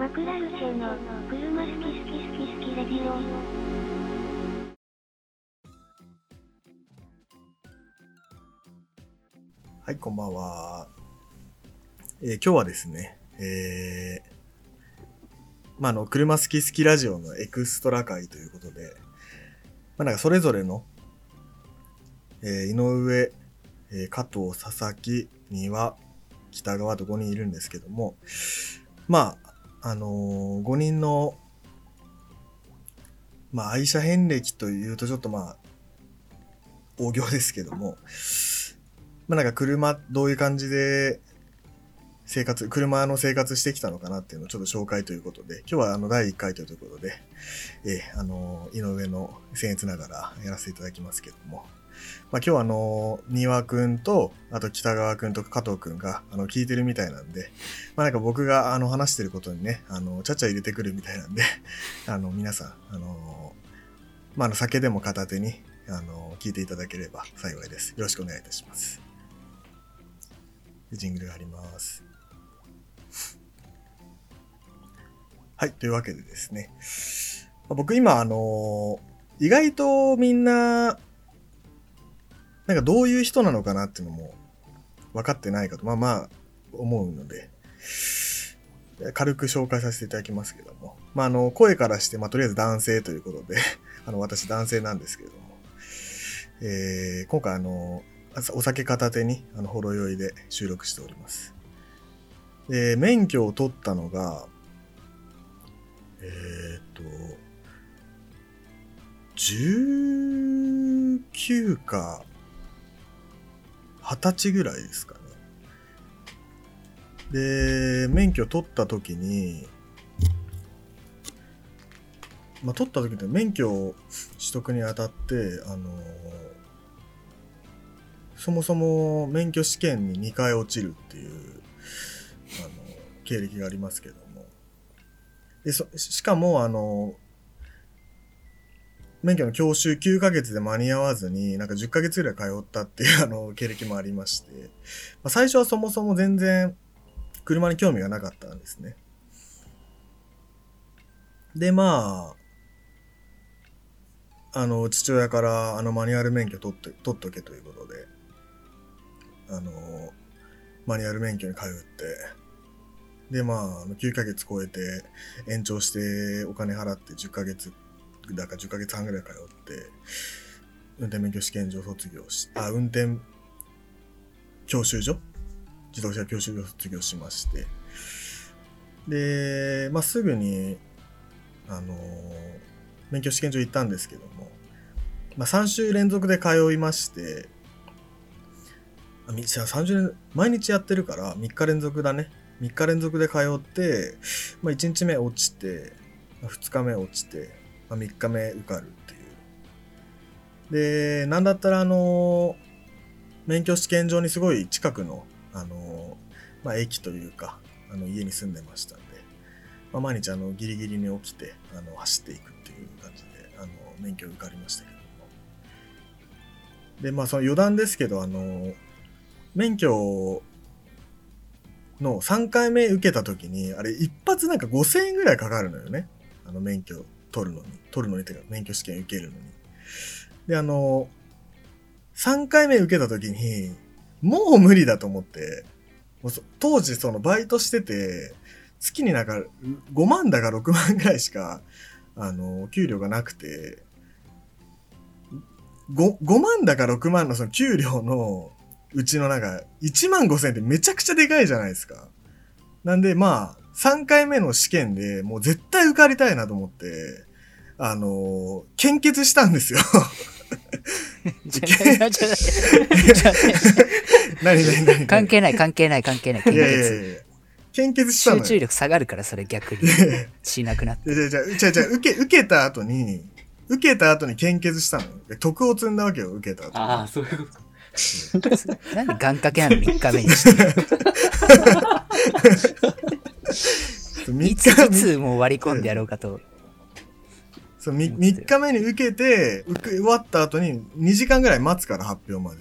マクラルチェの車好き好き好き好きレディオ。はい、こんばんは。えー今日はですね、えーまあ、あの、車好き好きラジオのエクストラ会ということで、まあ、なんかそれぞれの、えー井上、えー加藤、佐々木、丹羽、北川と5人いるんですけども、まあ、あのー、5人の、まあ、愛車遍歴というとちょっとまあ、大行ですけども、まあなんか車どういう感じで生活、車の生活してきたのかなっていうのをちょっと紹介ということで、今日はあの第1回ということで、えーあの、井上の僭越ながらやらせていただきますけども、まあ今日はあの、丹羽くんと、あと北川くんと加藤くんがあの聞いてるみたいなんで、まあなんか僕があの話してることにね、あの、ちゃちゃ入れてくるみたいなんで、あの、皆さん、あの、まああの酒でも片手に、あの、聞いていただければ幸いです。よろしくお願いいたします。ジングルがあります。はい、というわけでですね。僕今、あの意外とみんな、なんかどういう人なのかなっていうのも分かってないかと、まあまあ思うので、軽く紹介させていただきますけども。まああの、声からして、まあとりあえず男性ということで、あの、私男性なんですけれども、えー今回あの、お酒片手に、あの、ほろ酔いで収録しております。で、免許を取ったのが、えーっと、19か、20歳ぐらいですかね。で、免許取った時に、まあ、取った時って免許を取得にあたって、あのそもそも免許試験に2回落ちるっていう、あの、経歴がありますけども。で、そ、しかも、あの、免許の教習9ヶ月で間に合わずに、なんか10ヶ月ぐらい通ったっていう、あの、経歴もありまして、まあ、最初はそもそも全然、車に興味がなかったんですね。で、まあ、あの、父親から、あの、マニュアル免許取って、取っとけということで、あの、マニュアル免許に通って、で、まあ、9ヶ月超えて、延長してお金払って10ヶ月、だか10ヶ月半ぐらい通って、運転免許試験場卒業し、あ、運転教習所？自動車教習所卒業しまして、で、まあ、すぐに、あの、免許試験場行ったんですけども、まあ、3週連続で通いまして、あみじゃあ30年、毎日やってるから3日連続だね。3日連続で通って、まあ、1日目落ちて、2日目落ちて、まあ、3日目受かるっていう。で、なんだったらあの、免許試験場にすごい近くの、あの、まあ、駅というか、あの、家に住んでましたんで、まあ、毎日あの、ギリギリに起きて、あの、走っていくっていう感じで、あの、免許受かりましたけども。で、まあ、その余談ですけど、あの、免許の3回目受けた時に、あれ一発なんか5000円ぐらいかかるのよね。あの免許取るのに。取るのにっていうか、免許試験受けるのに。で、あの、3回目受けた時に、もう無理だと思って、もうそ当時そのバイトしてて、月になんか5万だか6万ぐらいしか、あの、給料がなくて、5, 5万だか6万のその給料のうちのなんか1万5千円ってめちゃくちゃでかいじゃないですか。なんでまあ、3回目の試験でもう絶対受かりたいなと思って、あの献血したんですよ。ちょちょちょちょ何何何？関係ない関係ない関係ない。献いやいやい血やいや献血したのよ。集中力下がるからそれ逆に。しなくなって。じゃじゃじゃじゃ受け、受けた後に、受けた後に献血したの。で徳を積んだわけよ、受けた後に。ああ、そういうこと。なんで願掛けなの？3日目にして。3いついつもう割り込んでやろうかとそう 3, 3日目に受けて、受け終わった後に2時間ぐらい待つから発表まで。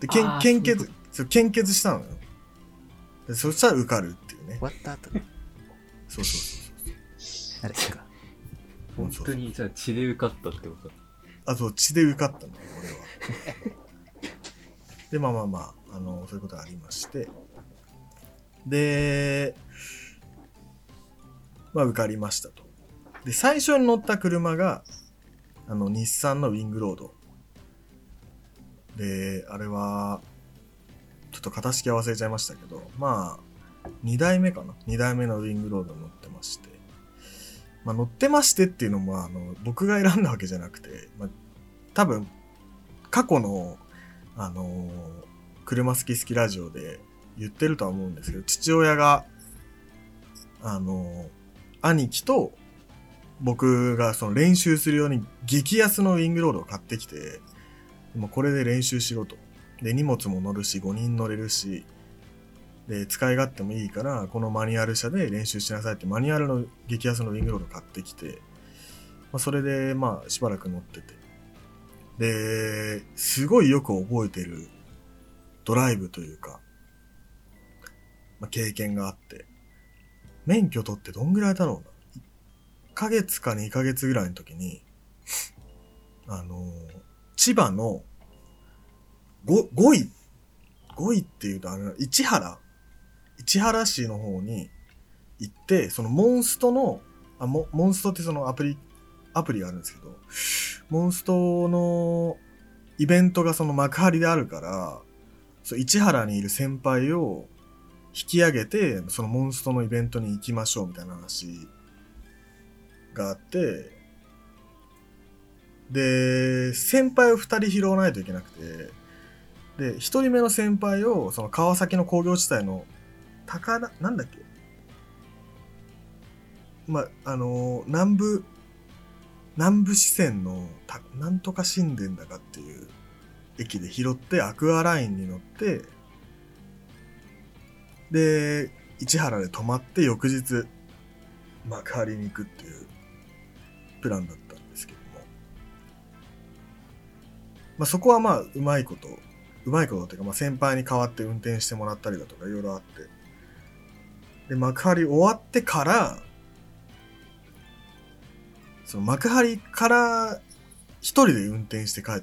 で、けん献そういう血、そう献血したのよ。でそしたら受かるっていうね。終。わった後そうそうそう何ですか本当に、じゃあ血で受かったってこと？あと血で受かったの俺は。でまあまあまああのそういうことがありまして。でまあ受かりましたとで最初に乗った車があの日産のウィングロード。であれはちょっと型式は忘れちゃいましたけどまあ2代目かな？2代目のウィングロードに乗ってまして。まあ乗ってましてっていうのもあの僕が選んだわけじゃなくて、まあ、多分過去のあのー車好き好きラジオで言ってるとは思うんですけど父親があのー兄貴と僕がその練習するように激安のウィングロードを買ってきてもうこれで練習しろと。で荷物も乗るし5人乗れるしで使い勝手もいいからこのマニュアル車で練習しなさいってマニュアルの激安のウィングロード買ってきて、まあ、それでまあしばらく乗ってて。ですごいよく覚えてるドライブというか、まあ、経験があって免許取ってどんぐらいだろうな。ヶ月か2ヶ月ぐらいの時にあの千葉の 5, 5位5位っていうとあれな市原市原市の方に行ってそのモンストのあモモンストってそのアプリアプリがあるんですけどモンストのイベントがその幕張であるからそう市原にいる先輩を引き上げてそのモンストのイベントに行きましょうみたいな話があってで先輩を2人拾わないといけなくてで1人目の先輩をその川崎の工業地帯の高田なんだっけ？まああのー南部南部支線のたなんとか神殿だかっていう駅で拾ってアクアラインに乗ってで市原で泊まって翌日幕張に行くっていう。プランだったんですけども。まあそこはまあうまいことうまいことっていうか、まあ、先輩に代わって運転してもらったりだとかいろいろあって。で幕張終わってからその幕張から一人で運転して帰っ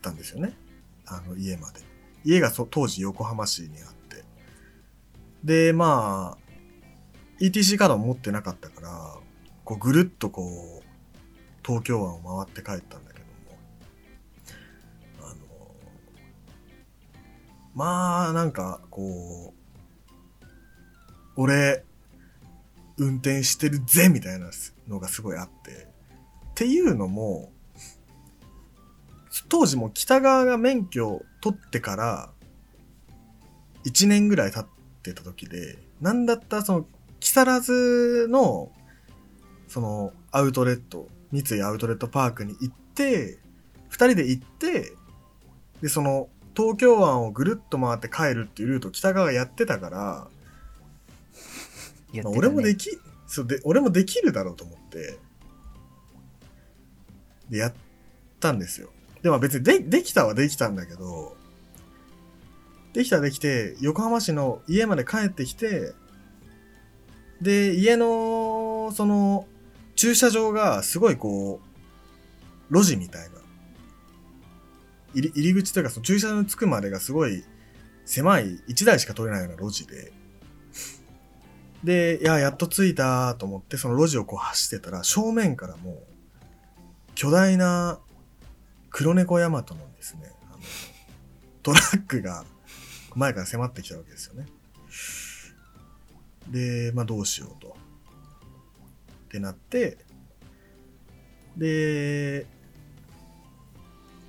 たんですよね。あの家まで。家がそ当時横浜市にあって。でまあ ETC カードも持ってなかったからこうぐるっとこう東京湾を回って帰ったんだけどもあのまあなんかこう俺運転してるぜみたいなのがすごいあってっていうのも当時も北川が免許を取ってから1年ぐらい経ってた時でなんだったらその木更津のそのアウトレット三井アウトレットパークに行って2人で行ってでその東京湾をぐるっと回って帰るっていうルートを北川がやってたからまあ俺もでき、そうで、俺もできるだろうと思って、で、やったんですよ。でも別にで、できたはできたんだけど、できたはできて、横浜市の家まで帰ってきて、で、家の、その、駐車場がすごいこう、路地みたいな。入り入り口というか、その駐車場に着くまでがすごい狭い、1台しか通れないような路地で、で、いや、やっと着いたと思って、その路地をこう走ってたら、正面からもう、巨大な黒猫ヤマトのですね、あのトラックが前から迫ってきたわけですよね。で、まあどうしようと。ってなって、で、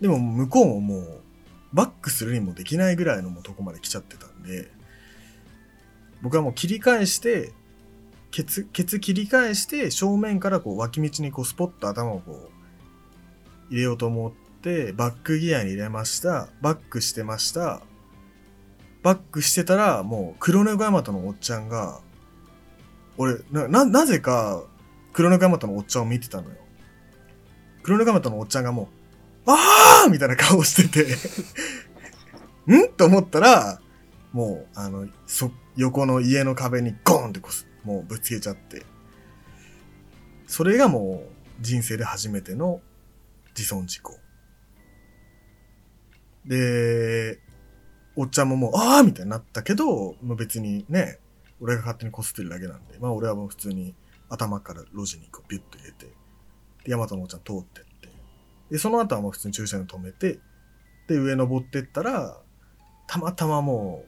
でも向こうももう、バックするにもできないぐらいのもとこまで来ちゃってたんで、僕はもう切り返して、ケツ、ケツ切り返して、正面からこう脇道にこうスポッと頭をこう入れようと思って、バックギアに入れました。バックしてました。バックしてたら、もう黒猫ヤマトのおっちゃんが、俺、な、な、なぜか黒猫ヤマトのおっちゃんを見てたのよ。黒猫ヤマトのおっちゃんがもう、あーみたいな顔してて、ん？と思ったら、もう、あの、そ、横の家の壁にゴーンってこすもうぶつけちゃって。それがもう人生で初めての自損事故。で、おっちゃんももう、ああみたいになったけど、もう別にね、俺が勝手にこすってるだけなんで、まあ俺はもう普通に頭から路地にこうビュッと入れて、で、ヤマトのおっちゃん通ってって、で、その後はもう普通に駐車場止めて、で、上登ってったら、たまたまも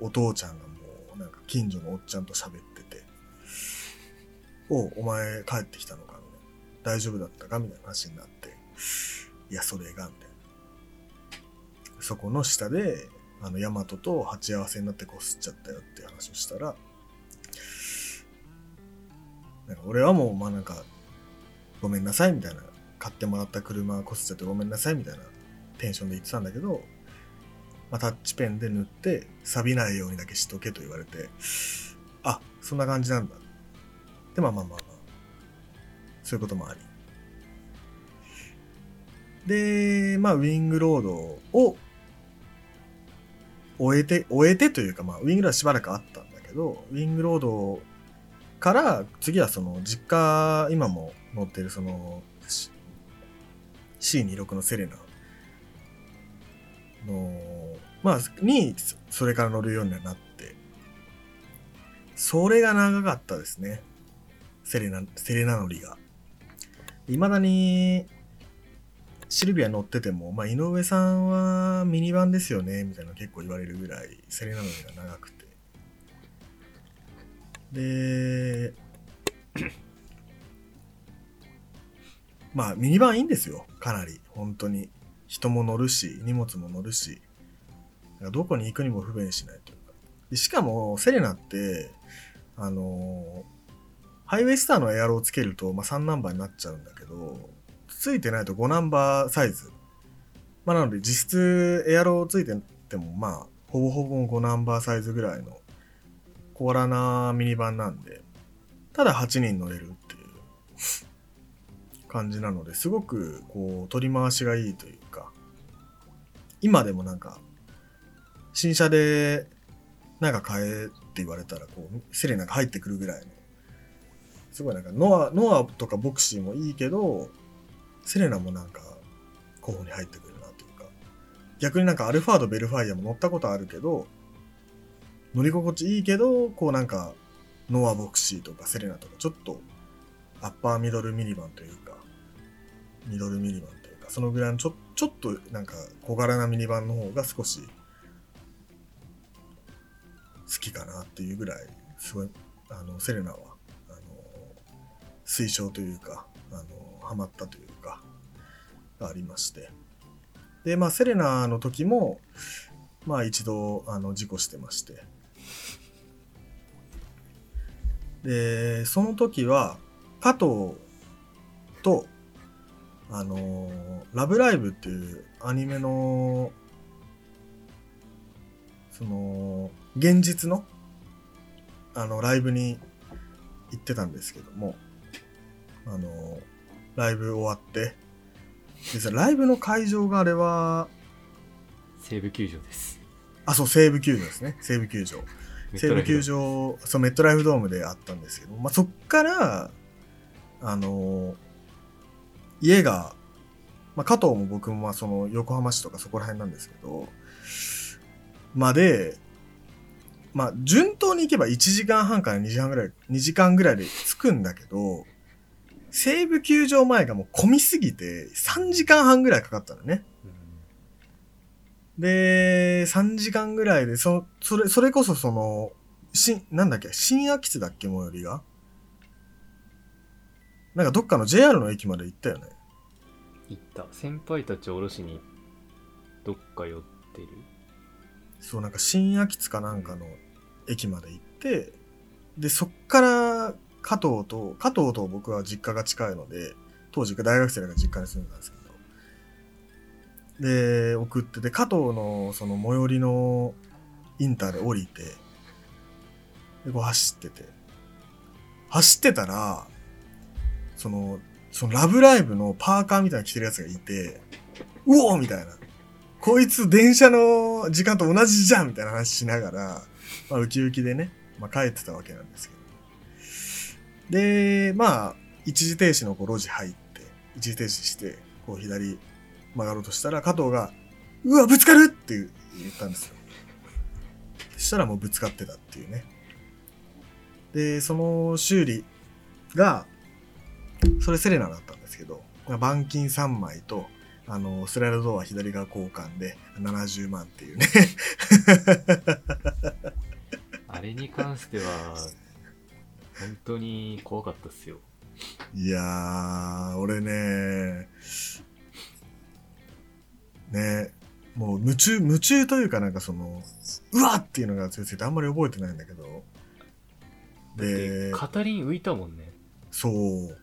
う、お父ちゃんがもう、なんか近所のおっちゃんと喋ってて、おお前帰ってきたのかみたいな。大丈夫だったかみたいな話になって、いや、それが、みたいな。そこの下で、あの、ヤマトと鉢合わせになってこすっちゃったよっていう話をしたら、なんか俺はもう、まあなんか、ごめんなさいみたいな、買ってもらった車こすっちゃってごめんなさいみたいなテンションで言ってたんだけど、まあ、タッチペンで塗って、錆びないようにだけしとけと言われて、あ、そんな感じなんだ。で、まあまあまあまあ、そういうこともあり。で、まあ、ウィングロードを終えて、終えてというか、まあ、ウィングロードはしばらくあったんだけど、ウィングロードから、次はその、実家、今も乗ってるその、C26 のセレナの、まあ、に、それから乗るようになって、それが長かったですね。セレナ、セレナ乗りが。未だに、シルビア乗ってても、まあ、井上さんはミニバンですよね、みたいな結構言われるぐらい、セレナ乗りが長くて。で、まあ、ミニバンいいんですよ、かなり。本当に。人も乗るし、荷物も乗るし、どこに行くにも不便しないというか。でしかも、セレナって、あのハイウェイスターのエアロをつけると、まあ、3ナンバーになっちゃうんだけど、ついてないと5ナンバーサイズ。まあ、なので実質エアロついてても、まあ、ほぼほぼ5ナンバーサイズぐらいの小柄なミニバンなんで、ただ8人乗れるっていう。感じなので、すごくこう取り回しがいいというか、今でもなんか、新車でなんか買えって言われたら、こう、セレナが入ってくるぐらいの、すごいなんかノア、ノアとかボクシーもいいけど、セレナもなんか候補に入ってくるなというか、逆になんかアルファード、ベルファイアも乗ったことあるけど、乗り心地いいけど、こうなんか、ノアボクシーとかセレナとか、ちょっとアッパーミドルミニバンというか、ミドルミニバンというか、そのぐらいのちょちょっとなんか小柄なミニバンの方が少し好きかなっていうぐらい、すごい、あの、セレナは、あの、推奨というか、あの、ハマったというか、ありまして。で、まあ、セレナの時も、まあ、一度、あの、事故してまして。で、その時は、加藤と、あの、ラブライブっていうアニメの、その、現実の、あの、ライブに行ってたんですけども、あの、ライブ終わって、でさ、ライブの会場があれは、西武球場です。あ、そう、西武球場ですね。西武球場。西武球場、そう、メットライフドームであったんですけど、まあ、そっから、あの、家が、まあ、加藤も僕もまあその横浜市とかそこら辺なんですけど、まで、まあ、順当に行けば1時間半から2時間ぐらい、2時間ぐらいで着くんだけど、西武球場前がもう混みすぎて3時間半ぐらいかかったのね。で、3時間ぐらいで、その、それ、それこそその、し、なんだっけ、新秋津だっけ、最寄りが？なんかどっかの JR の駅まで行ったよね。行った。先輩たちを降ろしに、どっか寄ってる？そう、なんか新秋津かなんかの駅まで行って、で、そっから加藤と、加藤と僕は実家が近いので、当時大学生が実家に住んでたんですけど、で、送ってて、加藤のその最寄りのインターで降りて、で、こう走ってて、走ってたら、その、そのラブライブのパーカーみたいな着てるやつがいて、うおみたいな。こいつ電車の時間と同じじゃんみたいな話しながら、まあ、ウキウキでね、まあ、帰ってたわけなんですけど。で、まあ、一時停止のこう路地入って、一時停止して、こう左曲がろうとしたら、加藤が、うわ、ぶつかるって言ったんですよ。そしたらもうぶつかってたっていうね。で、その修理が、それセレナだったんですけど、板金3枚と、あの、スライドドア左側交換で70万っていうね。あれに関しては、本当に怖かったっすよ。いやー、俺ね、ね、もう夢中、夢中というかなんかその、うわっっていうのが強すぎてあんまり覚えてないんだけど、で、語りに浮いたもんね。そう。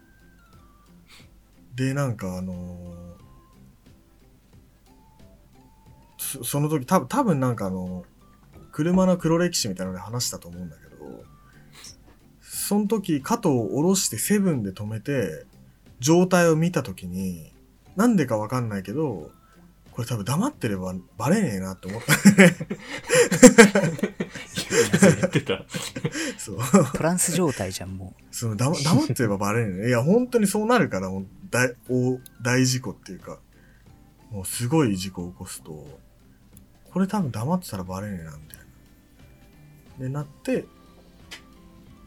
で、なんかあのーそその時、多分多分なんかあの、車の黒歴史みたいなので話したと思うんだけど、その時、加藤を下ろしてセブンで止めて、状態を見た時に、なんでかわかんないけど、これ多分黙ってればバレねえなって思ったね。やってた。そう。トランス状態じゃん、もその黙黙ってればバレるね。いや、本当にそうなるから、もう大大大事故っていうか、もうすごい事故を起こすと、これ多分黙ってたらバレねえな、みたいな。で、なって、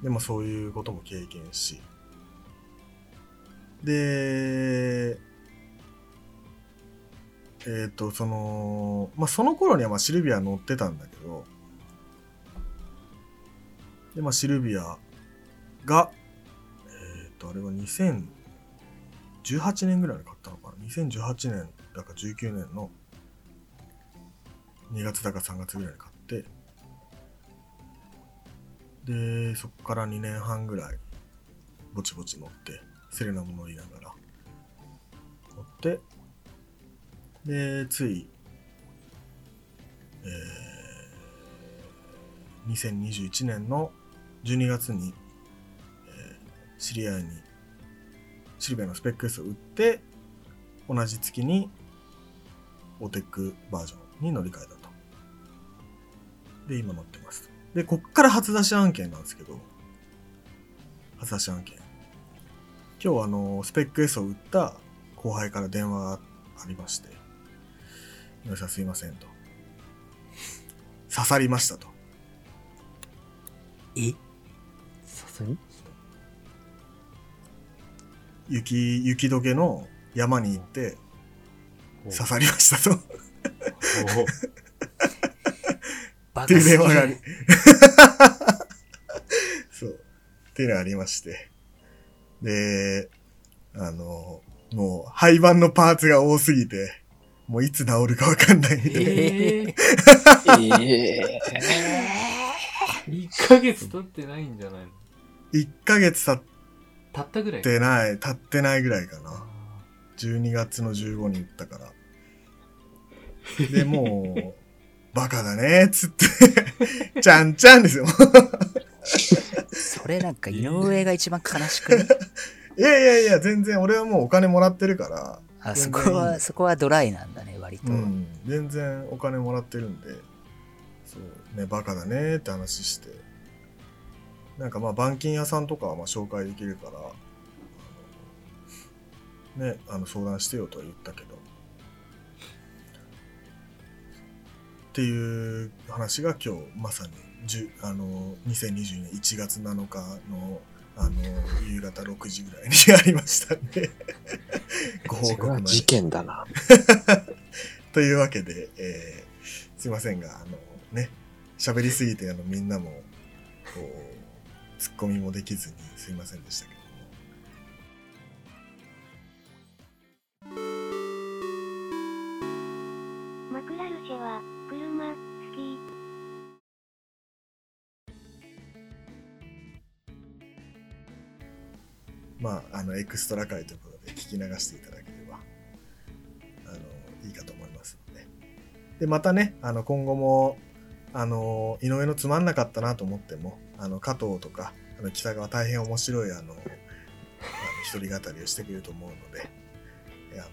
で、まあそういうことも経験し、で、えっ、と、その、まあその頃にはまあシルビア乗ってたんだけど、で、まあシルビアが、えっ、と、あれは2018年ぐらいに買ったのかな ?2018 年だか19年の2月だか3月ぐらいに買って、で、そこから2年半ぐらい、ぼちぼち乗って、セレナも乗りながら、乗って、で、つい、えー、2021年の12月に、えー知り合いにシルビアのスペック S を売って同じ月にオテックバージョンに乗り換えたと。で今乗ってます。でこっから初出し案件なんですけど初出し案件。今日あのスペック S を売った後輩から電話がありまして「井上さんすいません」と「刺さりました」とう。えさすに雪雪解けの山に行って刺さりましたと。っていう電話がありる。そう。っていうのがありまして。で、あの、もう廃盤のパーツが多すぎて、もういつ治るかわかんないみたいな。ええええ1ヶ月経ってないんじゃないの？1ヶ月経たったぐらいってない、経ってないぐらいかな。12月の15に売ったから。で、もう、バカだね、つって、ちゃんちゃんですよ。それなんか井上が一番悲しくね？いやいやいや、全然俺はもうお金もらってるから、あ、そこは、そこはドライなんだね、割と。うん、全然お金もらってるんで、そう、ね、バカだねって話して、なんかまあ、板金屋さんとかはまあ紹介できるから、ね、あの相談してよとは言ったけど、っていう話が今日まさに10あの2022年1月7日のあの夕方6時ぐらいにありましたんで ご報告事件だな。というわけで、えーすいませんが、あのね、喋りすぎてあのみんなも、こう、ツッコミもできずにすいませんでしたけども。マクラルシェは、車、好き。まあ、あの、エクストラ回ということで聞き流していただければ、あの、いいかと思いますので。で、またね、あの、今後も、あの、井上のつまんなかったなと思っても、あの、加藤とか、あの、北川大変面白い、あの、あの一人語りをしてくれると思うので、あの、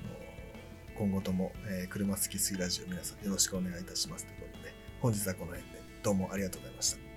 今後とも、えー車好きすぎラジオ皆さんよろしくお願いいたしますということで、本日はこの辺でどうもありがとうございました。